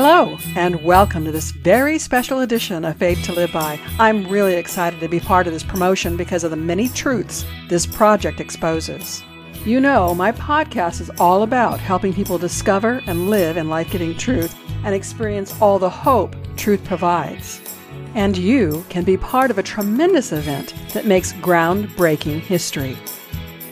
Hello, and welcome to this very special edition of Faith to Live By. I'm really excited to be part of this promotion because of the many truths this project exposes. You know, my podcast is all about helping people discover and live in life giving truth and experience all the hope truth provides. And you can be part of a tremendous event that makes groundbreaking history.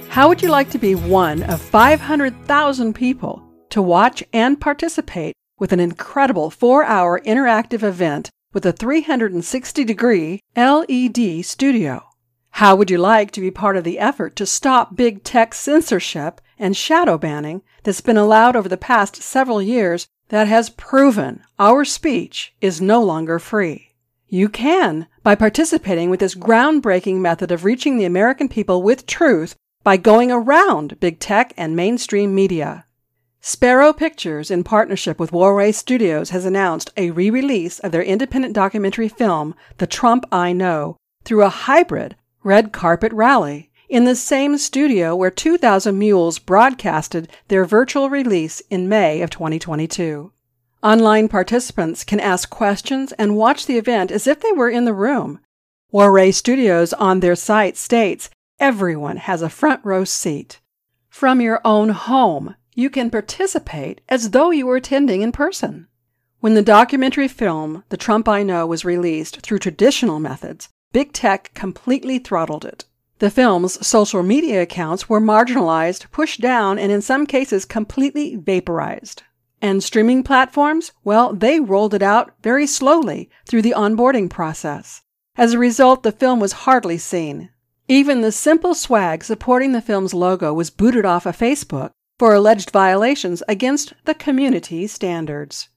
How would you like to be one of 500,000 people to watch and participate with an incredible four hour interactive event with a 360 degree LED studio? How would you like to be part of the effort to stop big tech censorship and shadow banning that's been allowed over the past several years that has proven our speech is no longer free? You can by participating with this groundbreaking method of reaching the American people with truth by going around big tech and mainstream media. Spero Pictures, in partnership with War Studios, has announced a re release of their independent documentary film, The Trump I Know, through a hybrid red carpet rally in the same studio where 2000 Mules broadcasted their virtual release in May of 2022. Online participants can ask questions and watch the event as if they were in the room. War Studios on their site states everyone has a front row seat. From your own home, you can participate as though you were attending in person. When the documentary film, The Trump I Know, was released through traditional methods, Big Tech completely throttled it. The film's social media accounts were marginalized, pushed down, and in some cases completely vaporized. And streaming platforms, well, they rolled it out very slowly through the onboarding process. As a result, the film was hardly seen. Even the simple swag supporting the film's logo was booted off of Facebook for alleged violations against the community standards.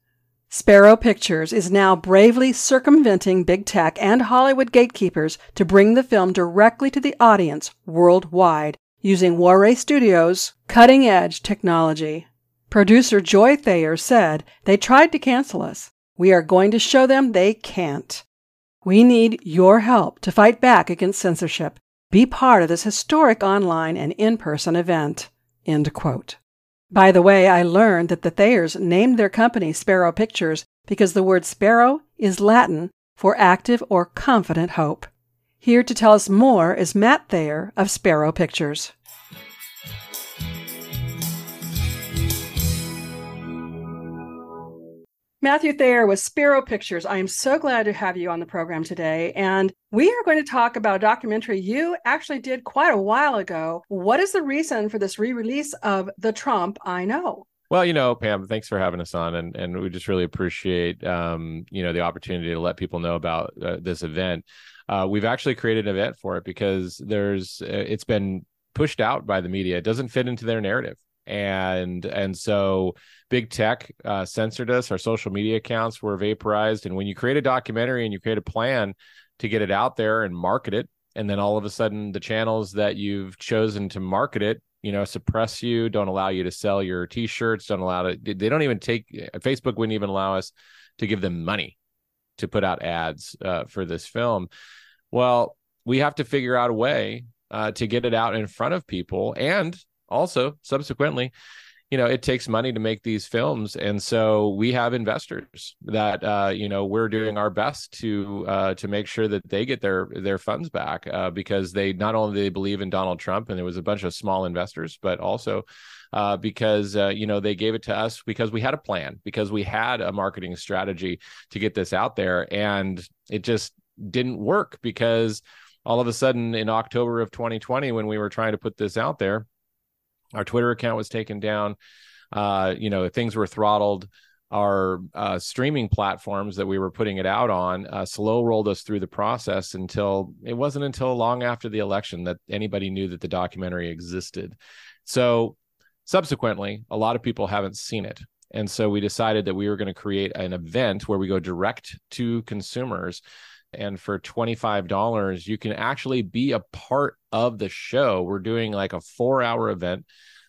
Spero Pictures is now bravely circumventing big tech and Hollywood gatekeepers to bring the film directly to the audience worldwide using Waray Studios' cutting edge technology. Producer Joy Thayer said, They tried to cancel us. We are going to show them they can't. We need your help to fight back against censorship. Be part of this historic online and in person event. End quote. By the way, I learned that the Thayers named their company Spero Pictures because the word spero is Latin for active or confident hope. Here to tell us more is Matt Thayer of Spero Pictures. Matthew Thayer with Spero Pictures. I am so glad to have you on the program today. And we are going to talk about a documentary you actually did quite a while ago. What is the reason for this re release of The Trump I Know? Well, you know, Pam, thanks for having us on, and and we just really appreciate um, you know the opportunity to let people know about uh, this event. Uh, we've actually created an event for it because there's uh, it's been pushed out by the media. It doesn't fit into their narrative and and so big tech uh, censored us. Our social media accounts were vaporized. And when you create a documentary and you create a plan to get it out there and market it and then all of a sudden the channels that you've chosen to market it you know suppress you don't allow you to sell your t-shirts don't allow it they don't even take facebook wouldn't even allow us to give them money to put out ads uh, for this film. Well we have to figure out a way uh, to get it out in front of people. And also subsequently you know it takes money to make these films. And so we have investors that uh, you know we're doing our best to uh, to make sure that they get their their funds back uh, because they not only they believe in Donald Trump and there was a bunch of small investors but also uh, because uh, you know they gave it to us because we had a plan because we had a marketing strategy to get this out there. And it just didn't work because all of a sudden in October of 2020 when we were trying to put this out there our Twitter account was taken down. Uh, you know, things were throttled. Our uh, streaming platforms that we were putting it out on uh, slow rolled us through the process until it wasn't until long after the election that anybody knew that the documentary existed. So, subsequently, a lot of people haven't seen it. And so we decided that we were going to create an event where we go direct to consumers and for $25 you can actually be a part of the show. We're doing like a four hour event.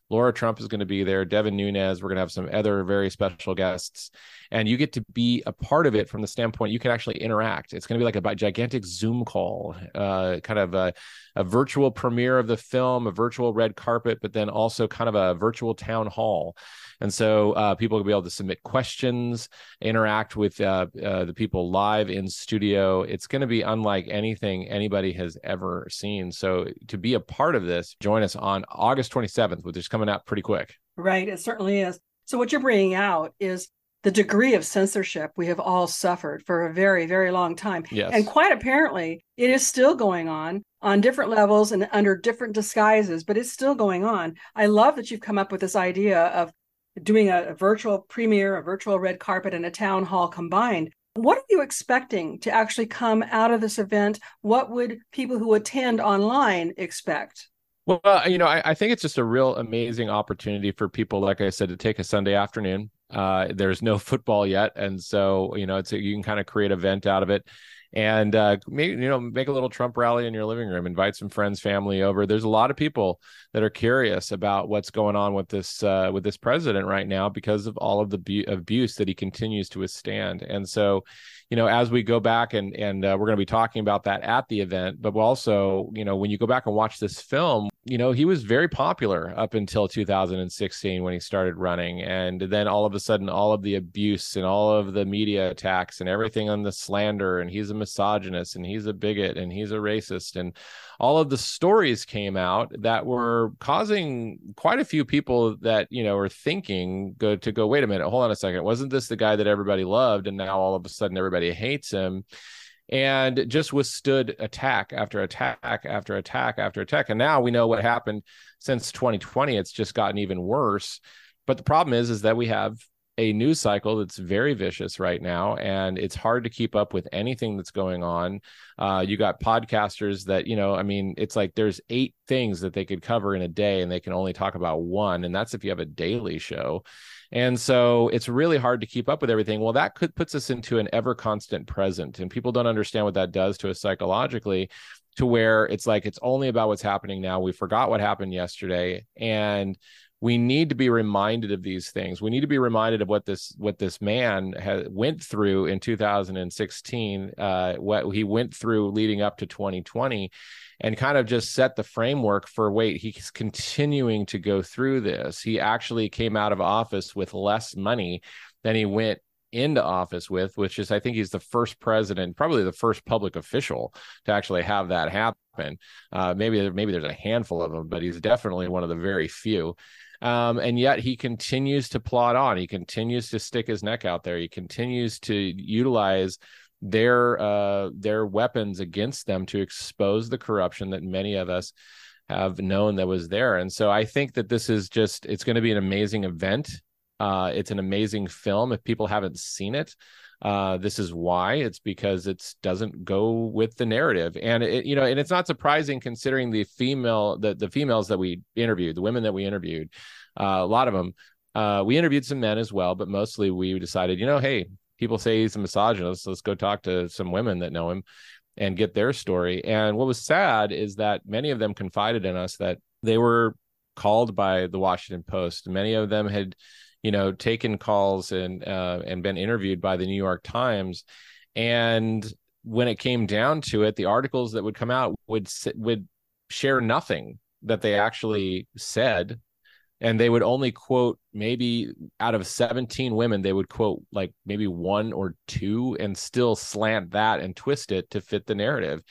Lara trump is going to be there devin nunes we're going to have some other very special guests and you get to be a part of it from the standpoint you can actually interact. It's going to be like a gigantic zoom call uh, kind of a, a virtual premiere of the film a virtual red carpet but then also kind of a virtual town hall and so uh, people will be able to submit questions, interact with uh, uh, the people live in studio. It's going to be unlike anything anybody has ever seen. So to be a part of this, join us on August 27th, which is coming out pretty quick. Right, it certainly is. So what you're bringing out is the degree of censorship we have all suffered for a very, very long time. Yes. And quite apparently, it is still going on on different levels and under different disguises, but it's still going on. I love that you've come up with this idea of doing a, a virtual premiere, a virtual red carpet, and a town hall combined. What are you expecting to actually come out of this event? What would people who attend online expect? Well, you know, I, I, think it's just a real amazing opportunity for people, like I said, to take a Sunday afternoon. Uh, there's no football yet, and so you know, it's a, you can kind of create an event out of it and uh, maybe you know make a little Trump rally in your living room, invite some friends, family over. There's a lot of people that are curious about what's going on with this uh, with this president right now because of all of the bu- abuse that he continues to withstand. And so, you know, as we go back and and uh, we're going to be talking about that at the event, but also, you know, when you go back and watch this film, you know, he was very popular up until 2016 when he started running. And then all of a sudden, all of the abuse and all of the media attacks and everything on the slander, and he's a misogynist and he's a bigot and he's a racist. And all of the stories came out that were causing quite a few people that, you know, are thinking go to go, wait a minute, hold on a second. Wasn't this the guy that everybody loved? And now all of a sudden everybody hates him and just withstood attack after attack after attack after attack. And now we know what happened since 2020. It's just gotten even worse. But the problem is, is that we have a news cycle that's very vicious right now, and it's hard to keep up with anything that's going on. Uh, you got podcasters that, you know, I mean, it's like there's eight things that they could cover in a day, and they can only talk about one, and that's if you have a daily show. And so it's really hard to keep up with everything. Well, that could puts us into an ever constant present. And people don't understand what that does to us psychologically, to where it's like it's only about what's happening now. We forgot what happened yesterday. And we need to be reminded of these things. We need to be reminded of what this what this man had went through in 2016, uh, what he went through leading up to 2020, and kind of just set the framework for wait, he's continuing to go through this. He actually came out of office with less money than he went into office with, which is, I think he's the first president, probably the first public official to actually have that happen. Uh, maybe, maybe there's a handful of them, but he's definitely one of the very few. Um, and yet he continues to plod on. He continues to stick his neck out there. He continues to utilize their uh, their weapons against them to expose the corruption that many of us have known that was there. And so I think that this is just it's going to be an amazing event. Uh, it's an amazing film. If people haven't seen it, uh, this is why. It's because it doesn't go with the narrative, and it, you know, and it's not surprising considering the female the the females that we interviewed, the women that we interviewed, uh, a lot of them. Uh, we interviewed some men as well, but mostly we decided, you know, hey, people say he's a misogynist. Let's go talk to some women that know him and get their story. And what was sad is that many of them confided in us that they were called by the Washington Post. Many of them had, you know, taken calls and uh, and been interviewed by the New York Times. And when it came down to it, the articles that would come out would would share nothing that they actually said and they would only quote maybe out of 17 women they would quote like maybe one or two and still slant that and twist it to fit the narrative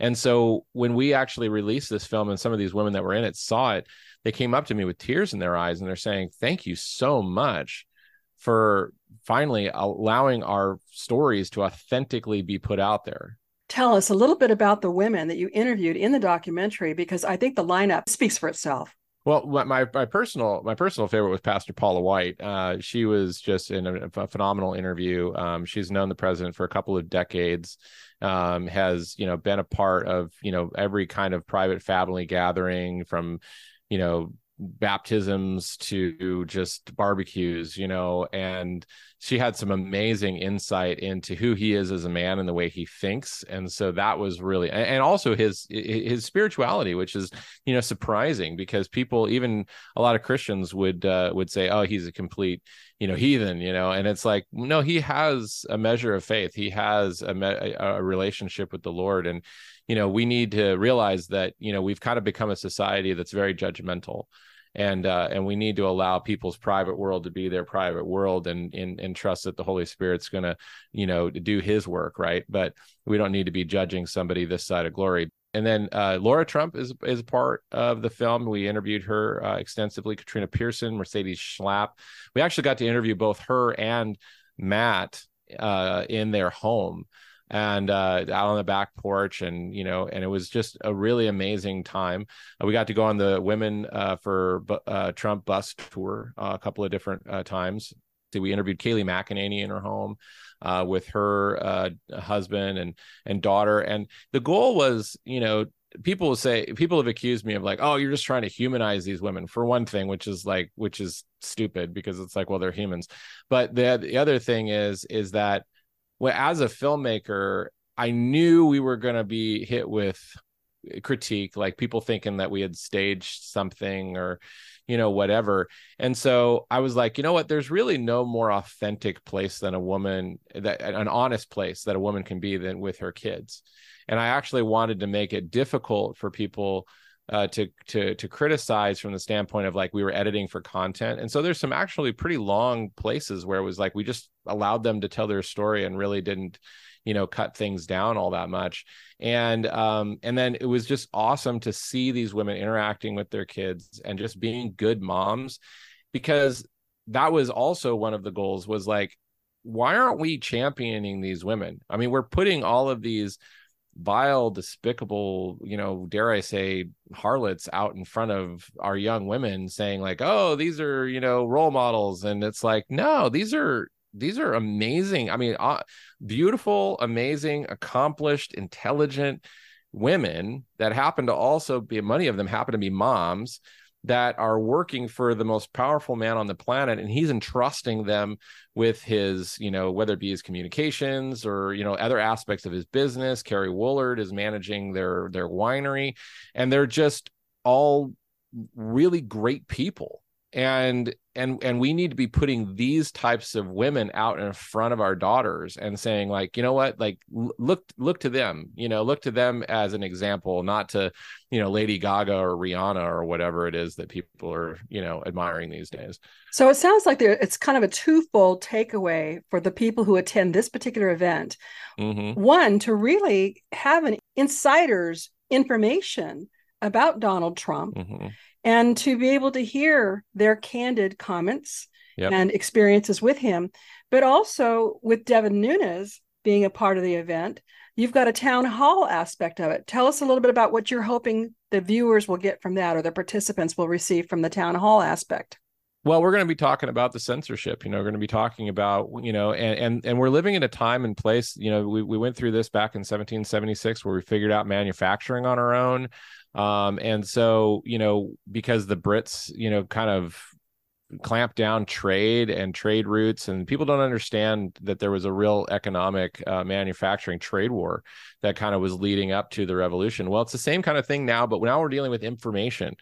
and so when we actually released this film and some of these women that were in it saw it they came up to me with tears in their eyes and they're saying thank you so much for finally allowing our stories to authentically be put out there tell us a little bit about the women that you interviewed in the documentary because i think the lineup speaks for itself well, my my personal my personal favorite was Pastor Paula White. Uh, she was just in a, a phenomenal interview. Um, she's known the president for a couple of decades. Um, has you know been a part of you know every kind of private family gathering from you know baptisms to just barbecues, you know, and she had some amazing insight into who he is as a man and the way he thinks. And so that was really, and also his, his spirituality, which is, you know, surprising because people, even a lot of Christians would, uh, would say, oh, he's a complete, you know, heathen, you know, and it's like, no, he has a measure of faith. He has a, me- a relationship with the Lord. And, you know, we need to realize that, you know, we've kind of become a society that's very judgmental and uh, and we need to allow people's private world to be their private world and and, and trust that the holy spirit's going to you know do his work right but we don't need to be judging somebody this side of glory and then uh, Lara Trump is is part of the film. We interviewed her uh, extensively. Katrina Pierson, Mercedes Schlapp. We actually got to interview both her and Matt uh, in their home and uh, out on the back porch, and you know, and it was just a really amazing time. Uh, we got to go on the Women uh, for uh, Trump bus tour uh, a couple of different uh, times. So we interviewed Kayleigh McEnany in her home with her husband and and daughter, and the goal was, you know, people will say people have accused me of like oh you're just trying to humanize these women for one thing which is like which is stupid because it's like well they're humans but the the other thing is is that well, as a filmmaker, I knew we were going to be hit with critique, like people thinking that we had staged something or, you know, whatever. And so I was like, you know what? There's really no more authentic place than a woman, that an honest place that a woman can be than with her kids. And I actually wanted to make it difficult for people uh, to to to criticize from the standpoint of like we were editing for content. And so there's some actually pretty long places where it was like we just allowed them to tell their story and really didn't you know cut things down all that much. And um and then it was just awesome to see these women interacting with their kids and just being good moms because that was also one of the goals was like why aren't we championing these women? I mean we're putting all of these vile, despicable, you know, dare I say, harlots out in front of our young women saying, like, oh, these are, you know, role models. And it's like, no, these are these are amazing. I mean, uh, beautiful, amazing, accomplished, intelligent women that happen to also be many of them happen to be moms that are working for the most powerful man on the planet and he's entrusting them with his you know whether it be his communications or you know other aspects of his business. Kerry Woolard is managing their their winery and they're just all really great people. And and and we need to be putting these types of women out in front of our daughters and saying like you know what? Like look look to them you know look to them as an example not to you know lady gaga or rihanna or whatever it is that people are you know admiring these days. So it sounds like there it's kind of a twofold takeaway for the people who attend this particular event. Mm-hmm. one to really have an insider's information about donald trump mm-hmm and to be able to hear their candid comments yep. and experiences with him, but also with Devin Nunes being a part of the event. You've got a town hall aspect of it. Tell us a little bit about what you're hoping the viewers will get from that or the participants will receive from the town hall aspect. Well, we're going to be talking about the censorship. You know, we're going to be talking about, you know, and and and we're living in a time and place. You know, we we went through this back in 1776 where we figured out manufacturing on our own. Um, and so, you know, because the Brits, you know, kind of clamp down trade and trade routes and people don't understand that there was a real economic uh, manufacturing trade war that kind of was leading up to the revolution. Well it's the same kind of thing now but now we're dealing with information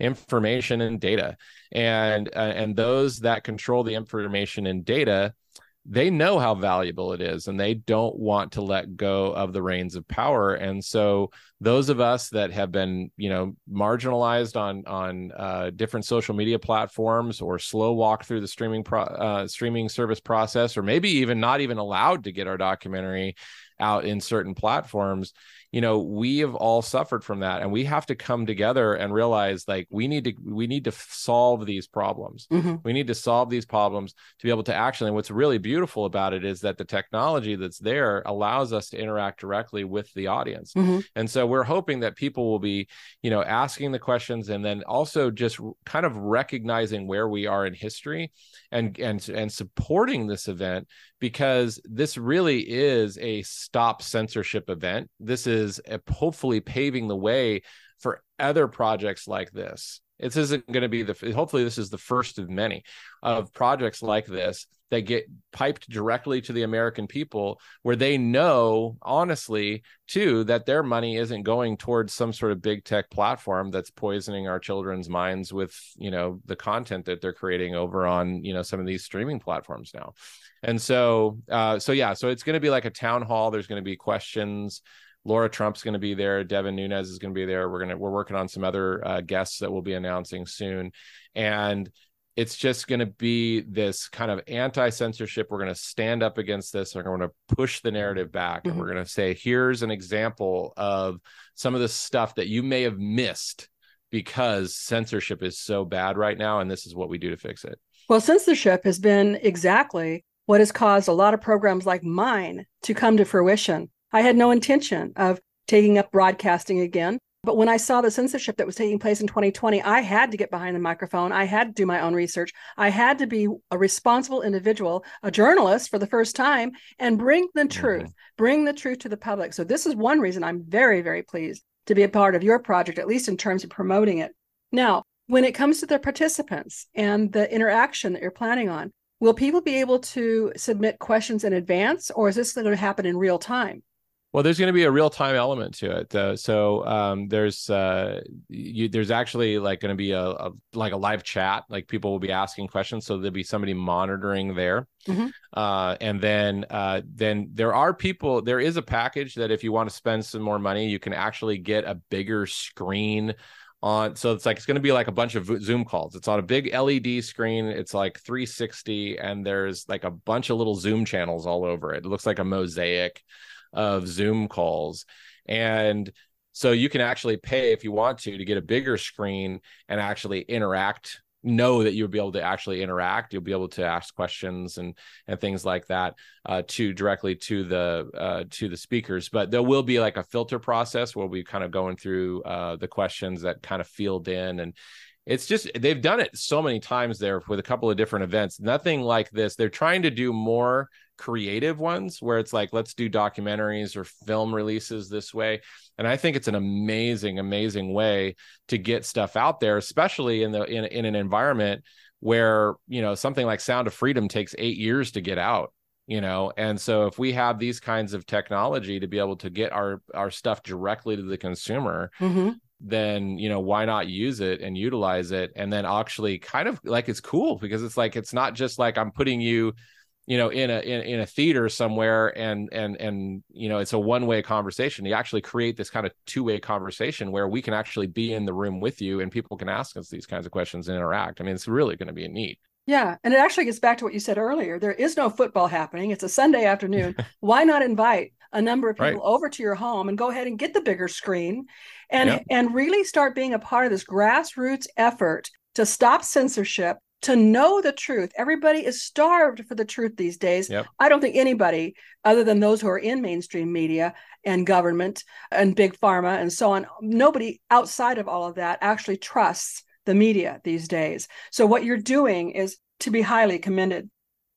information and data. And uh, and those that control the information and data they know how valuable it is and they don't want to let go of the reins of power. And so those of us that have been you know marginalized on on uh, different social media platforms or slow walk through the streaming pro, uh, streaming service process or maybe even not even allowed to get our documentary out in certain platforms you know we have all suffered from that and we have to come together and realize like we need to we need to solve these problems mm-hmm. we need to solve these problems to be able to actually and what's really beautiful about it is that the technology that's there allows us to interact directly with the audience mm-hmm. and so we're hoping that people will be you know asking the questions and then also just kind of recognizing where we are in history and and and supporting this event because this really is a stop censorship event this is is hopefully paving the way for other projects like this. This isn't going to be the hopefully this is the first of many of projects like this that get piped directly to the American people where they know honestly too that their money isn't going towards some sort of big tech platform that's poisoning our children's minds with you know the content that they're creating over on you know some of these streaming platforms now and so uh so yeah so it's going to be like a town hall there's going to be questions Lara Trump's going to be there. Devin Nunes is going to be there. We're gonna we're working on some other uh, guests that we'll be announcing soon, and it's just going to be this kind of anti censorship. We're going to stand up against this. We're going to push the narrative back, mm-hmm. and we're going to say, here's an example of some of the stuff that you may have missed because censorship is so bad right now, and this is what we do to fix it. Well, censorship has been exactly what has caused a lot of programs like mine to come to fruition. I had no intention of taking up broadcasting again. But when I saw the censorship that was taking place in 2020, I had to get behind the microphone. I had to do my own research. I had to be a responsible individual, a journalist for the first time, and bring the mm-hmm. truth, mm-hmm. bring the truth to the public. So, this is one reason I'm very, very pleased to be a part of your project, at least in terms of promoting it. Now, when it comes to the participants and the interaction that you're planning on, will people be able to submit questions in advance, or is this going to happen in real time? Well, there's going to be a real time element to it. Uh, so um, there's uh, you, there's actually like going to be a, a, like a live chat. Like people will be asking questions, so there'll be somebody monitoring there. Mm-hmm. Uh, and then uh, then there are people. There is a package that if you want to spend some more money, you can actually get a bigger screen on so it's like it's going to be like a bunch of zoom calls it's on a big led screen it's like 360 and there's like a bunch of little zoom channels all over it it looks like a mosaic of Zoom calls. And so you can actually pay if you want to to get a bigger screen and actually interact know that you'll be able to actually interact. You'll be able to ask questions and and things like that uh, to directly to the uh, to the speakers. But there will be like a filter process where we kind of going through uh, the questions that kind of field in. And it's just they've done it so many times there with a couple of different events. Nothing like this. They're trying to do more creative ones where it's like let's do documentaries or film releases this way. And i think it's an amazing amazing way to get stuff out there especially in the in, in an environment where you know something like sound of freedom takes eight years to get out you know? And so if we have these kinds of technology to be able to get our our stuff directly to the consumer mm-hmm. then you know why not use it and utilize it? And then actually kind of like it's cool because it's like it's not just like i'm putting you you know in a in, in a theater somewhere and and and you know it's a one way conversation. You actually create this kind of two way conversation where we can actually be in the room with you and people can ask us these kinds of questions and interact. I mean it's really going to be neat. Yeah and it actually gets back to what you said earlier. There is no football happening. It's a sunday afternoon. Why not invite a number of people right. over to your home and go ahead and get the bigger screen and yep. and really start being a part of this grassroots effort to stop censorship to know the truth. Everybody is starved for the truth these days. Yep. I don't think anybody, other than those who are in mainstream media and government and big pharma and so on, nobody outside of all of that actually trusts the media these days. So, what you're doing is to be highly commended.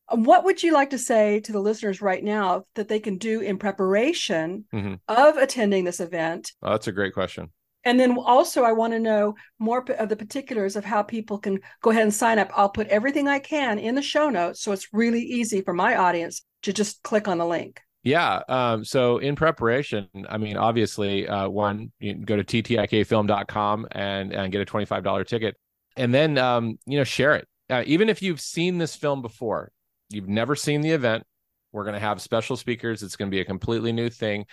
What would you like to say to the listeners right now that they can do in preparation mm-hmm. of attending this event? Oh, that's a great question. And then also, I want to know more of the particulars of how people can go ahead and sign up. I'll put everything I can in the show notes. So it's really easy for my audience to just click on the link. Yeah. Um, so in preparation, I mean, obviously, uh, one, you can go to ttikfilm.com and, and get a $25 ticket. And then, um, you know, share it. Uh, even if you've seen this film before, you've never seen the event, we're going to have special speakers. It's going to be a completely new thing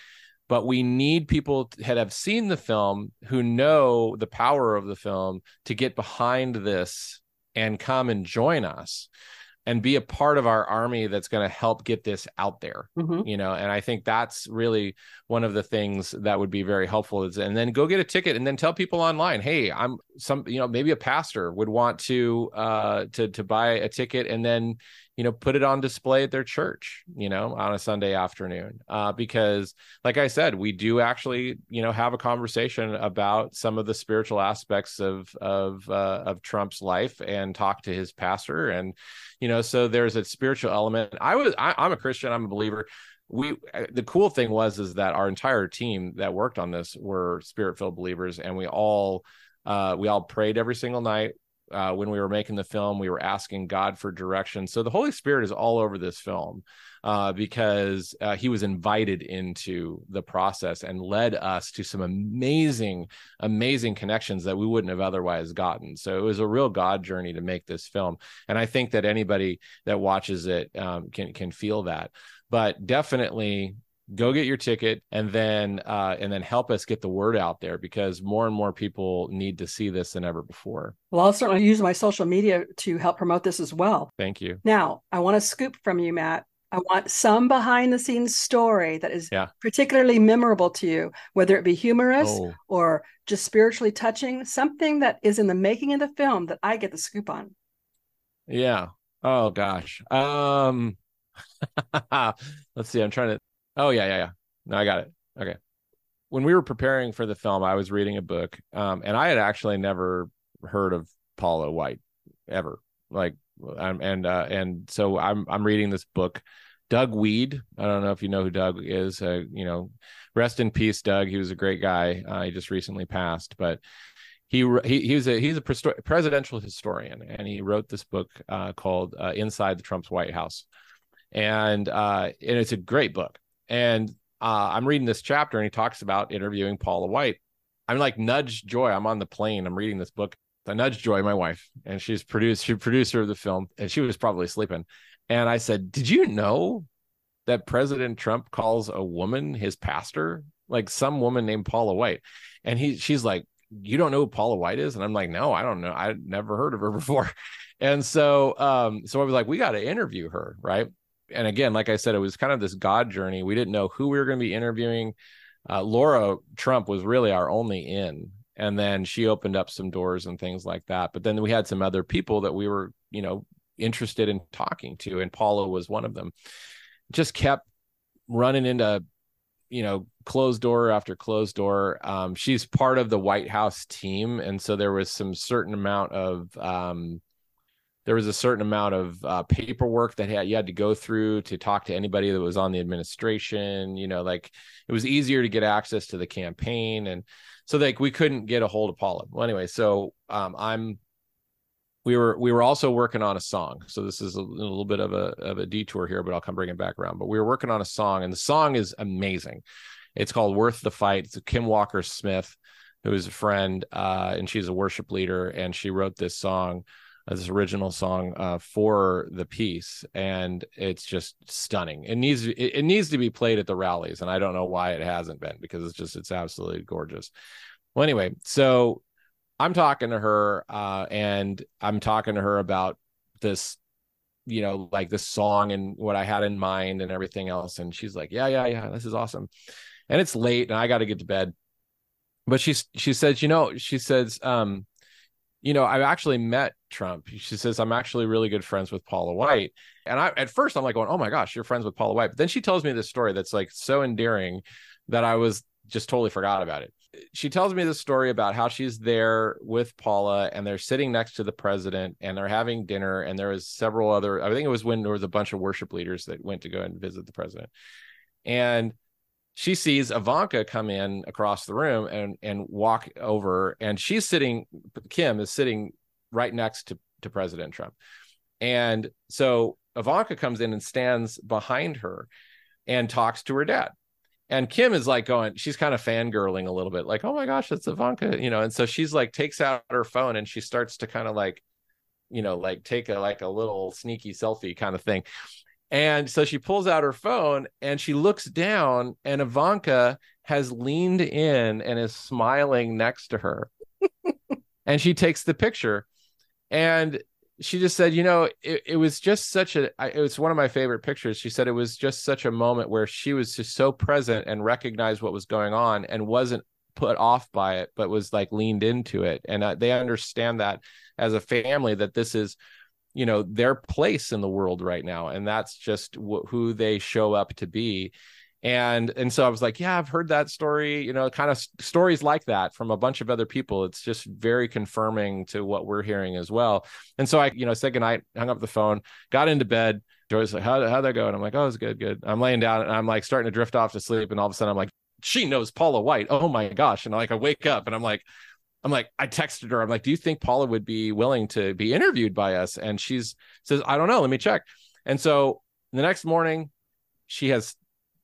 but we need people that have seen the film who know the power of the film to get behind this and come and join us and be a part of our army that's going to help get this out there mm-hmm. you know and i think that's really one of the things that would be very helpful is and then go get a ticket and then tell people online hey i'm some you know maybe a pastor would want to uh to to buy a ticket and then you know put it on display at their church you know on a sunday afternoon uh, because like i said we do actually you know have a conversation about some of the spiritual aspects of of uh, of trump's life and talk to his pastor. And you know so there's a spiritual element. I was I, i'm a christian i'm a believer. We uh, the cool thing was is that our entire team that worked on this were spirit filled believers and we all uh, we all prayed every single night uh, when we were making the film, we were asking God for direction. So the Holy Spirit is all over this film uh, because uh, He was invited into the process and led us to some amazing, amazing connections that we wouldn't have otherwise gotten. So it was a real God journey to make this film, and I think that anybody that watches it um, can can feel that. But definitely, go get your ticket and then uh, and then help us get the word out there because more and more people need to see this than ever before well i'll certainly use my social media to help promote this as well thank you now i want to scoop from you matt I want some behind the scenes story that is yeah. particularly memorable to you, whether it be humorous oh. or just spiritually touching, something that is in the making of the film that I get the scoop on. Yeah. Oh gosh. Um let's see. I'm trying to Oh yeah, yeah, yeah. No, I got it. Okay. When we were preparing for the film, I was reading a book, um, and I had actually never heard of Paula White ever. Like I'm, and uh, and so I'm I'm reading this book. Doug Wead. I don't know if you know who Doug is. Uh, you know, rest in peace, Doug. He was a great guy. Uh, he just recently passed, but he he he's a he's a presidential historian, and he wrote this book uh, called uh, "Inside the Trump's White House," and uh, and it's a great book. And uh, I'm reading this chapter, and he talks about interviewing Paula White. I'm like nudge Joy. I'm on the plane. I'm reading this book, I nudged Joy, my wife, and she's produced, she producer of the film, and she was probably sleeping. And I said, Did you know that President Trump calls a woman his pastor? Like some woman named Paula White. And he she's like, You don't know who Paula White is? And I'm like, No, I don't know. I'd never heard of her before. And so um, so I was like, we got to interview her, right? And again, like I said, it was kind of this God journey. We didn't know who we were going to be interviewing. Uh, Lara Trump was really our only in and then she opened up some doors and things like that but then we had some other people that we were you know interested in talking to and paula was one of them just kept running into you know closed door after closed door um, she's part of the white house team and so there was some certain amount of um, there was a certain amount of uh, paperwork that had, you had to go through to talk to anybody that was on the administration you know like it was easier to get access to the campaign and so like we couldn't get a hold of Paula. Well, anyway, so um, I'm we were we were also working on a song. So this is a, a, little bit of a of a detour here, but I'll come bring it back around. But we were working on a song, and the song is amazing. It's called "Worth the Fight." It's Kim Walker Smith, who is a friend, uh, and she's a worship leader, and she wrote this song this original song uh, for the piece, and it's just stunning. It needs it, it, needs to be played at the rallies, and I don't know why it hasn't been because it's just it's absolutely gorgeous. Well, anyway, so I'm talking to her, uh, and I'm talking to her about this, you know, like this song and what I had in mind and everything else, and she's like, "Yeah, yeah, yeah, this is awesome," and it's late, and I got to get to bed. But she she says, you know, she says, um, you know, I've actually met Trump. She says, I'm actually really good friends with Paula White. And I, at first, I'm like going, oh my gosh, you're friends with Paula White. But then she tells me this story that's like so endearing that I was just totally forgot about it. She tells me this story about how she's there with Paula and they're sitting next to the president and they're having dinner. And there was several other, I think it was when there was a bunch of worship leaders that went to go and visit the president. And she sees Ivanka come in across the room and and walk over, and she's sitting. Kim is sitting right next to to President Trump, and so Ivanka comes in and stands behind her, and talks to her dad. And Kim is like going, she's kind of fangirling a little bit, like, oh my gosh, that's Ivanka, you know. And so she's like takes out her phone and she starts to kind of like, you know, like take a like a little sneaky selfie kind of thing. And so she pulls out her phone and she looks down, and Ivanka has leaned in and is smiling next to her. and she takes the picture. And she just said, you know, it, it was just such a, it was one of my favorite pictures. She said it was just such a moment where she was just so present and recognized what was going on and wasn't put off by it, but was like leaned into it. And uh, they understand that as a family that this is you know their place in the world right now and that's just wh- who they show up to be. And and so i was like yeah i've heard that story you know kind of stories like that from a bunch of other people. It's just very confirming to what we're hearing as well. And so i you know said goodnight hung up the phone got into bed. Joy's like how, how'd that go? And i'm like oh it's good good. I'm laying down and i'm like starting to drift off to sleep and all of a sudden i'm like she knows paula white. Oh my gosh. And like i wake up and i'm like I'm like, I texted her. I'm like, do you think Paula would be willing to be interviewed by us? And she's says, I don't know. Let me check. And so the next morning, she has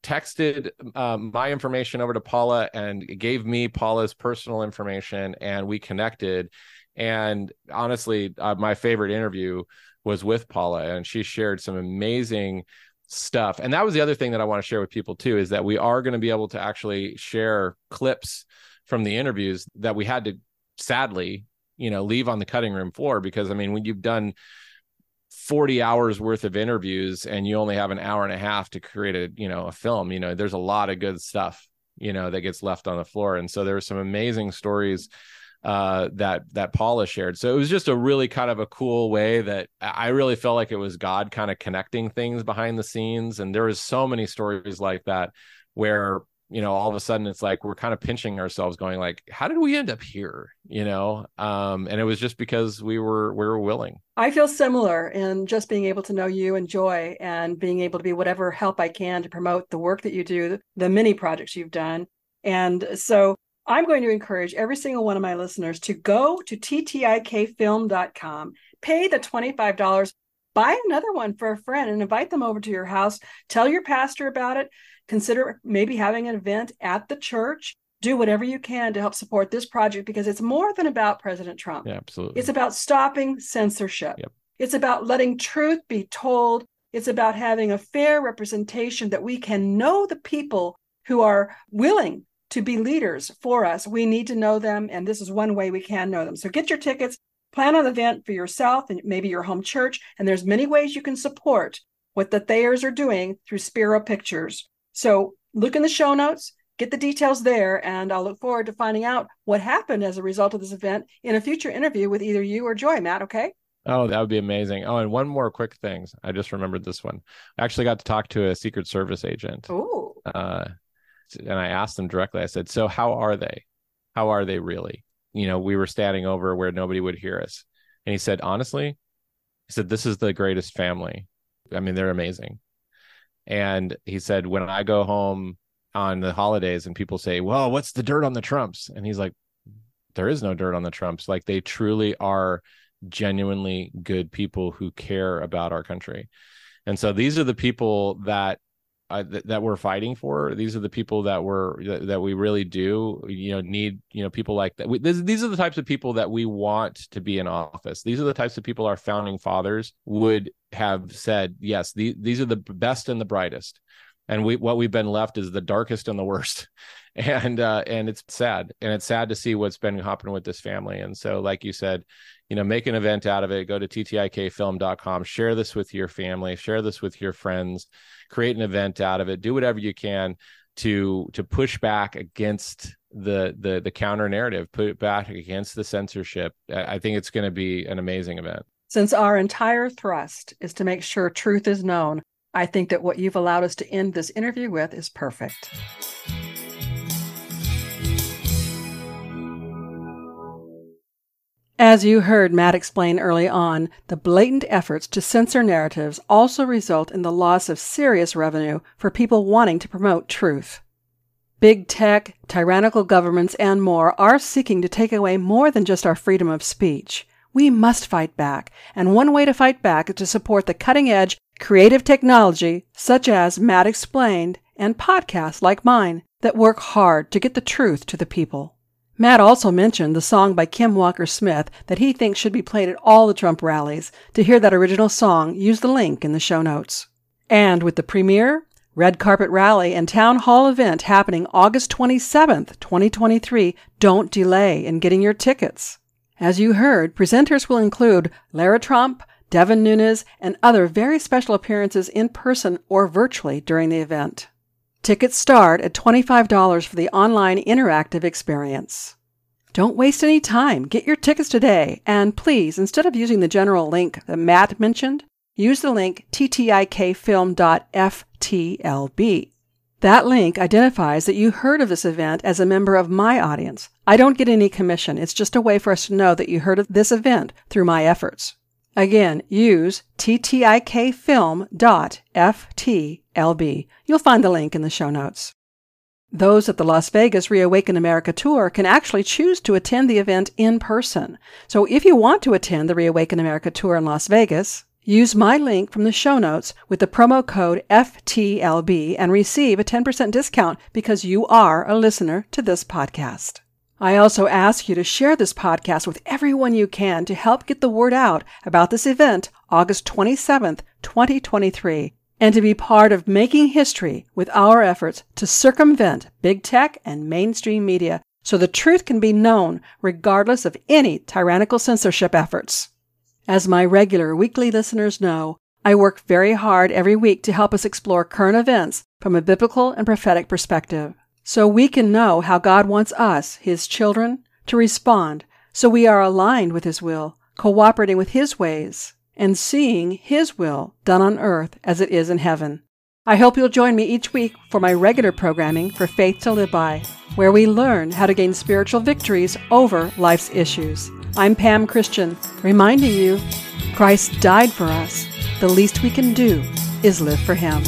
texted um, my information over to Paula and gave me Paula's personal information, and we connected. And honestly, uh, my favorite interview was with Paula, and she shared some amazing stuff. And that was the other thing that I want to share with people too is that we are going to be able to actually share clips from the interviews that we had to sadly, you know, leave on the cutting room floor because I mean, when you've done 40 hours worth of interviews and you only have an hour and a half to create a, you know, a film, you know, there's a lot of good stuff, you know, that gets left on the floor. And so there were some amazing stories uh, that that Paula shared. So it was just a really kind of a cool way that I really felt like it was God kind of connecting things behind the scenes. And there was so many stories like that where you know all of a sudden it's like we're kind of pinching ourselves going like how did we end up here? You know um and it was just because we were we were willing. I feel similar in just being able to know you and joy and being able to be whatever help i can to promote the work that you do the many projects you've done. And so I'm going to encourage every single one of my listeners to go to ttikfilm.com, pay the $25, buy another one for a friend and invite them over to your house. Tell your pastor about it. Consider maybe having an event at the church. Do whatever you can to help support this project because it's more than about President Trump. Yeah, absolutely. It's about stopping censorship. Yep. It's about letting truth be told. It's about having a fair representation that we can know the people who are willing to be leaders for us. We need to know them, and this is one way we can know them. So get your tickets, plan an event for yourself and maybe your home church, and there's many ways you can support what the Thayers are doing through Spero Pictures. So look in the show notes, get the details there, and I'll look forward to finding out what happened as a result of this event in a future interview with either you or Joy, Matt, okay? Oh, that would be amazing. Oh, and one more quick thing. I just remembered this one. I actually got to talk to a Secret Service agent. Oh. Uh, and I asked them directly. I said, "So how are they? How are they really?" You know, we were standing over where nobody would hear us, and he said, "Honestly," he said, "This is the greatest family. I mean, they're amazing." And he said, "When I go home on the holidays and people say, "Well, what's the dirt on the Trumps?" and he's like, "There is no dirt on the Trumps. Like they truly are." genuinely good people who care about our country. And so these are the people that th- that we're fighting for. These are the people that we're that, that, we really do, you know, need, you know, people like that. We, this, these are the types of people that we want to be in office. These are the types of people our founding fathers would have said, yes, the, these are the best and the brightest. And we what we've been left is the darkest and the worst. And uh, and it's sad. And it's sad to see what's been happening with this family. And so, like you said, you know, make an event out of it. Go to ttikfilm.com, share this with your family, share this with your friends create an event out of it do whatever you can to to push back against the the the counter narrative put it back against the censorship. I think it's going to be an amazing event. Since our entire thrust is to make sure truth is known i think that what you've allowed us to end this interview with is perfect As you heard Matt explain early on, the blatant efforts to censor narratives also result in the loss of serious revenue for people wanting to promote truth. Big tech, tyrannical governments, and more are seeking to take away more than just our freedom of speech. We must fight back, and one way to fight back is to support the cutting edge, creative technology, such as Matt explained, and podcasts like mine that work hard to get the truth to the people. Matt also mentioned the song by Kim Walker Smith that he thinks should be played at all the Trump rallies. To hear that original song, use the link in the show notes. And with the premiere, red carpet rally, and town hall event happening August 27th, 2023, don't delay in getting your tickets. As you heard, presenters will include Lara Trump, Devin Nunes, and other very special appearances in person or virtually during the event. Tickets start at $25 for the online interactive experience. Don't waste any time. Get your tickets today. And please, instead of using the general link that Matt mentioned, use the link ttikfilm.ftlb. That link identifies that you heard of this event as a member of my audience. I don't get any commission. It's just a way for us to know that you heard of this event through my efforts. Again, use ttikfilm.ftlb. You'll find the link in the show notes. Those at the Las Vegas Reawaken America tour can actually choose to attend the event in person. So if you want to attend the Reawaken America tour in Las Vegas, use my link from the show notes with the promo code FTLB and receive a 10% discount because you are a listener to this podcast. I also ask you to share this podcast with everyone you can to help get the word out about this event August 27th, 2023. And to be part of making history with our efforts to circumvent big tech and mainstream media so the truth can be known regardless of any tyrannical censorship efforts. As my regular weekly listeners know, I work very hard every week to help us explore current events from a biblical and prophetic perspective, so we can know how God wants us, His children, to respond so we are aligned with His will, cooperating with His ways, and seeing His will done on earth as it is in heaven. I hope you'll join me each week for my regular programming for Faith to Live By, where we learn how to gain spiritual victories over life's issues. I'm Pam Christian, reminding you Christ died for us. The least we can do is live for Him.